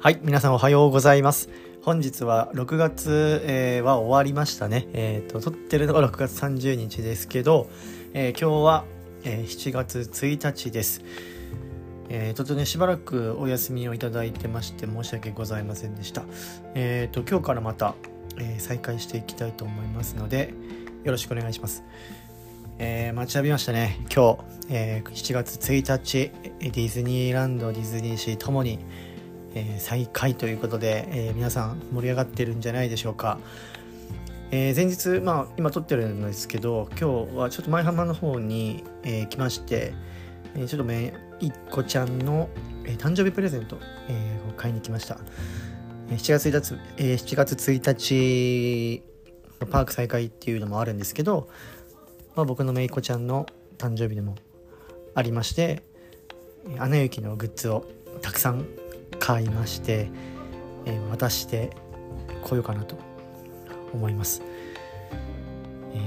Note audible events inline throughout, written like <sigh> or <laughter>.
はい、皆さんおはようございます。本日は6月、えーは終わりましたね。えっ、と、撮ってるのが6月30日ですけど、えー今日は、え7月1日です。えー、ちょっとね、しばらくお休みをいただいてまして申し訳ございませんでした。えっ、と、今日からまた、え再開していきたいと思いますので、よろしくお願いします。えー待ちわびましたね今日、え7月1日ディズニーランドディズニーシーともに、えー再開ということで、えー皆さん盛り上がってるんじゃないでしょうか、えー前日まあ今撮ってるんですけど今日はちょっと舞浜の方に、えー来まして、えちょっとめいっ子ちゃんの、え誕生日プレゼント、えを買いに来ました。7月1日、えー7月1日パーク再開っていうのもあるんですけど、まあ、僕のめいっ子ちゃんの誕生日でもありましてえーアナ雪のグッズをたくさん買いまして、えー渡してこようかなと思います、え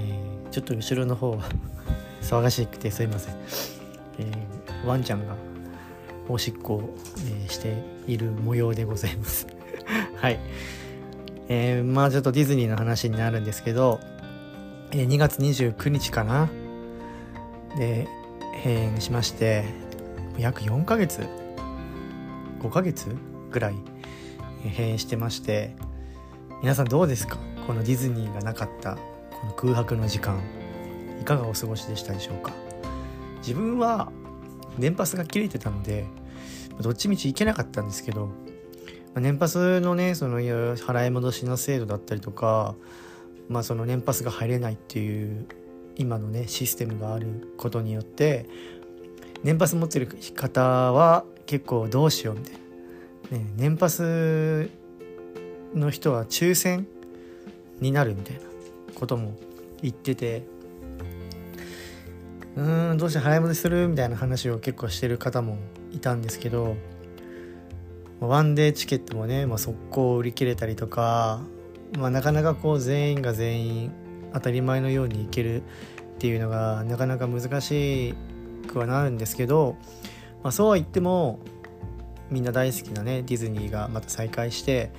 ーちょっと後ろの方は騒がしくてすいません、えーワンちゃんがおしっこを、えーしている模様でございます。<laughs> はい。えーまあちょっとディズニーの話になるんですけど、えー2月29日かな？で閉園しまして約4ヶ月5ヶ月ぐらいえ閉園してまして皆さんどうですか？このディズニーがなかったこの空白の時間いかがお過ごしでしたでしょうか？自分は年パスが切れてたのでどっちみち行けなかったんですけどま年パスのねその払い戻しの制度だったりとかまあその年パスが入れないっていう今のねシステムがあることによって年パス持ってる方は結構どうしようみたいな、ね、年パスの人は抽選になるみたいなことも言ってて。うーんどうして払い戻しするみたいな話を結構してる方もいたんですけど。ワンデーチケットもね、まあ、速攻売り切れたりとか、まあ、なかなかこう全員が全員当たり前のようにいけるっていうのがなかなか難しくはなるんですけど、まあ、そうは言ってもみんな大好きなねディズニーがまた再開して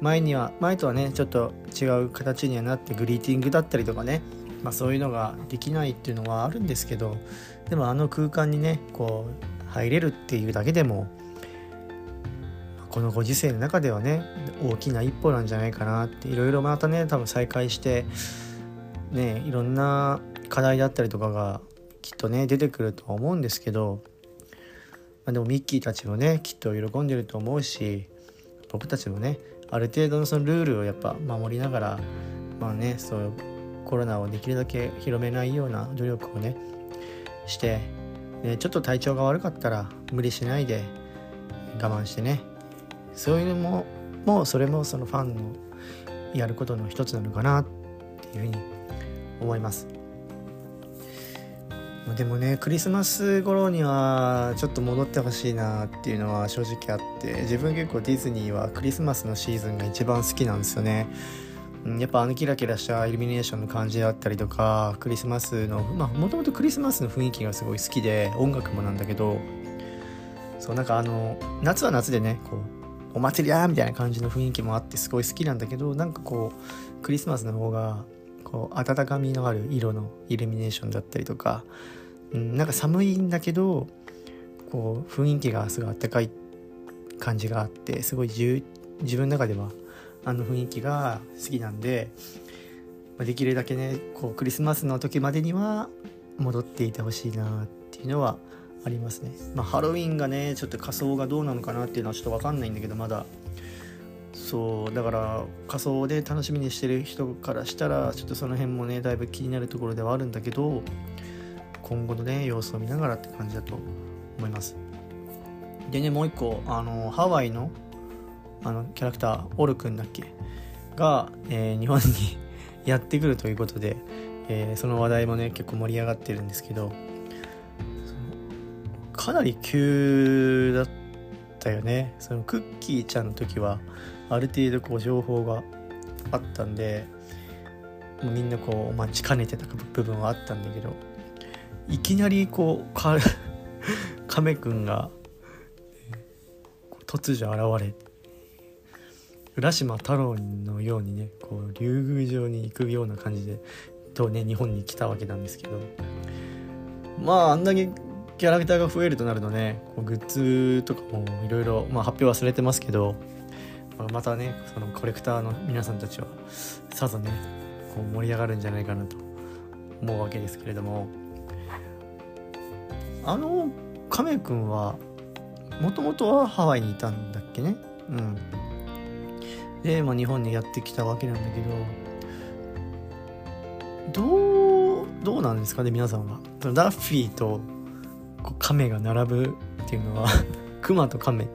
前には前とはねちょっと違う形にはなってグリーティングだったりとかね、まあ、そういうのができないっていうのはあるんですけどでもあの空間にねこう入れるっていうだけでもこのご時世の中ではね大きな一歩なんじゃないかなっていろいろまたね多分再開してねいろんな課題だったりとかがきっとね出てくるとは思うんですけど、まあ、でもミッキーたちもねきっと喜んでると思うし僕たちもねある程度のそのルールをやっぱ守りながらまあねそういうコロナをできるだけ広めないような努力をねしてでちょっと体調が悪かったら無理しないで我慢してねそういうのももうそれもそのファンのやることの一つなのかなっていうふうに思います。でもねクリスマス頃にはちょっと戻ってほしいなっていうのは正直あって自分結構ディズニーはクリスマスのシーズンが一番好きなんですよね。やっぱあのキラキラしたイルミネーションの感じだったりとかクリスマスのまあもともとクリスマスの雰囲気がすごい好きで音楽もなんだけどそうなんかあの夏は夏でねこうお祭りやみたいな感じの雰囲気もあってすごい好きなんだけどなんかこうクリスマスの方がこう温かみのある色のイルミネーションだったりとか、うん、なんか寒いんだけどこう雰囲気がすごいあったかい感じがあってすごい自自分の中ではあの雰囲気が好きなんで、まあできるだけねこうクリスマスの時までには戻っていてほしいなっていうのはありますね。まあ、ハロウィンがねちょっと仮装がどうなのかなっていうのはちょっと分かんないんだけどまだそうだから仮装で楽しみにしてる人からしたらちょっとその辺もねだいぶ気になるところではあるんだけど今後のね様子を見ながらって感じだと思います。でねもう一個あのハワイのあのキャラクターオルくんだっけ？が、えー日本にやってくるということで、えーその話題もね結構盛り上がってるんですけどかなり急だったよねそのクッキーちゃんの時はある程度こう情報があったんでもうみんなこう待ちかねてた部分はあったんだけどいきなりこうか <laughs> 亀くんが突如現れ浦島太郎のようにねこう竜宮城に行くような感じでとね日本に来たわけなんですけどまああんだけキャラクターが増えるとなるとねこうグッズとかもいろいろ発表はされてますけどまたねそのコレクターの皆さんたちはさぞねこう盛り上がるんじゃないかなと思うわけですけれども。あの亀くんはもともとはハワイにいたんだっけね？うん。で、まあ、日本にやってきたわけなんだけどどうどうなんですかね皆さんは？ダッフィーとこう亀が並ぶっていうのは <laughs> クマと亀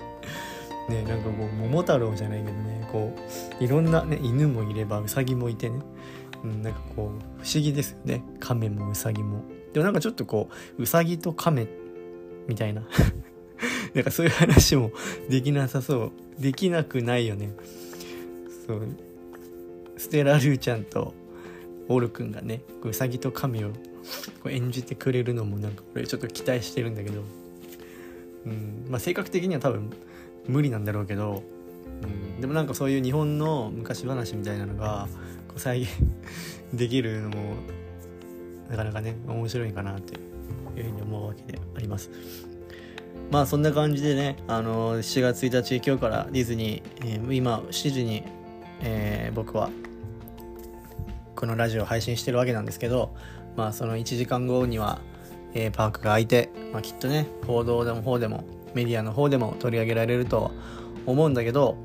ねなんかこう桃太郎じゃないけどねこういろんな、ね、犬もいればウサギもいてね、うん、なんかこう不思議ですよね。亀もウサギも。でもなんかちょっとこうウサギと亀みたいな。<laughs> なんかそういう話も <laughs> できなさそう。できなくないよね。そう。ステラ・ルーちゃんとオールくんがねウサギと亀を演じてくれるのもなんかこれちょっと期待してるんだけど、うんまあ、性格的には多分無理なんだろうけど、うん、でもなんかそういう日本の昔話みたいなのがこう再現できるのもなかなかね面白いかなっていうふうに思うわけであります。まあそんな感じでね、あのー、7月1日今日からディズニー、えー、今7時に、えー、僕はこのラジオ配信してるわけなんですけど、まあその1時間後には、えー、パークが開いて、まあ、きっとね、報道でも方でもメディアの方でも取り上げられると思うんだけど、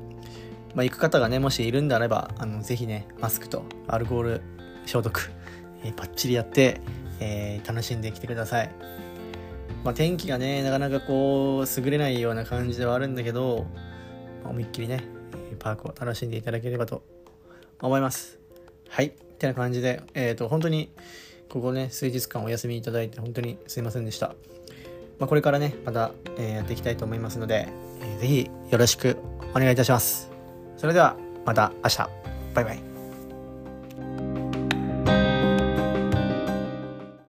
まあ、行く方がね、もしいるんであれば、あのぜひね、マスクとアルコール消毒、えー、バッチリやって、えー、楽しんできてください。まあ、天気がね、なかなかこう、優れないような感じではあるんだけど、まあ、思いっきりね、パークを楽しんでいただければと思います。はい。ってな感じで、えっ、ー、と、本当に、ここね、数日間お休みいただいて、本当にすいませんでした。まあ、これからね、また、えー、やっていきたいと思いますので、えー、ぜひよろしくお願いいたします。それでは、また明日。バイバイ。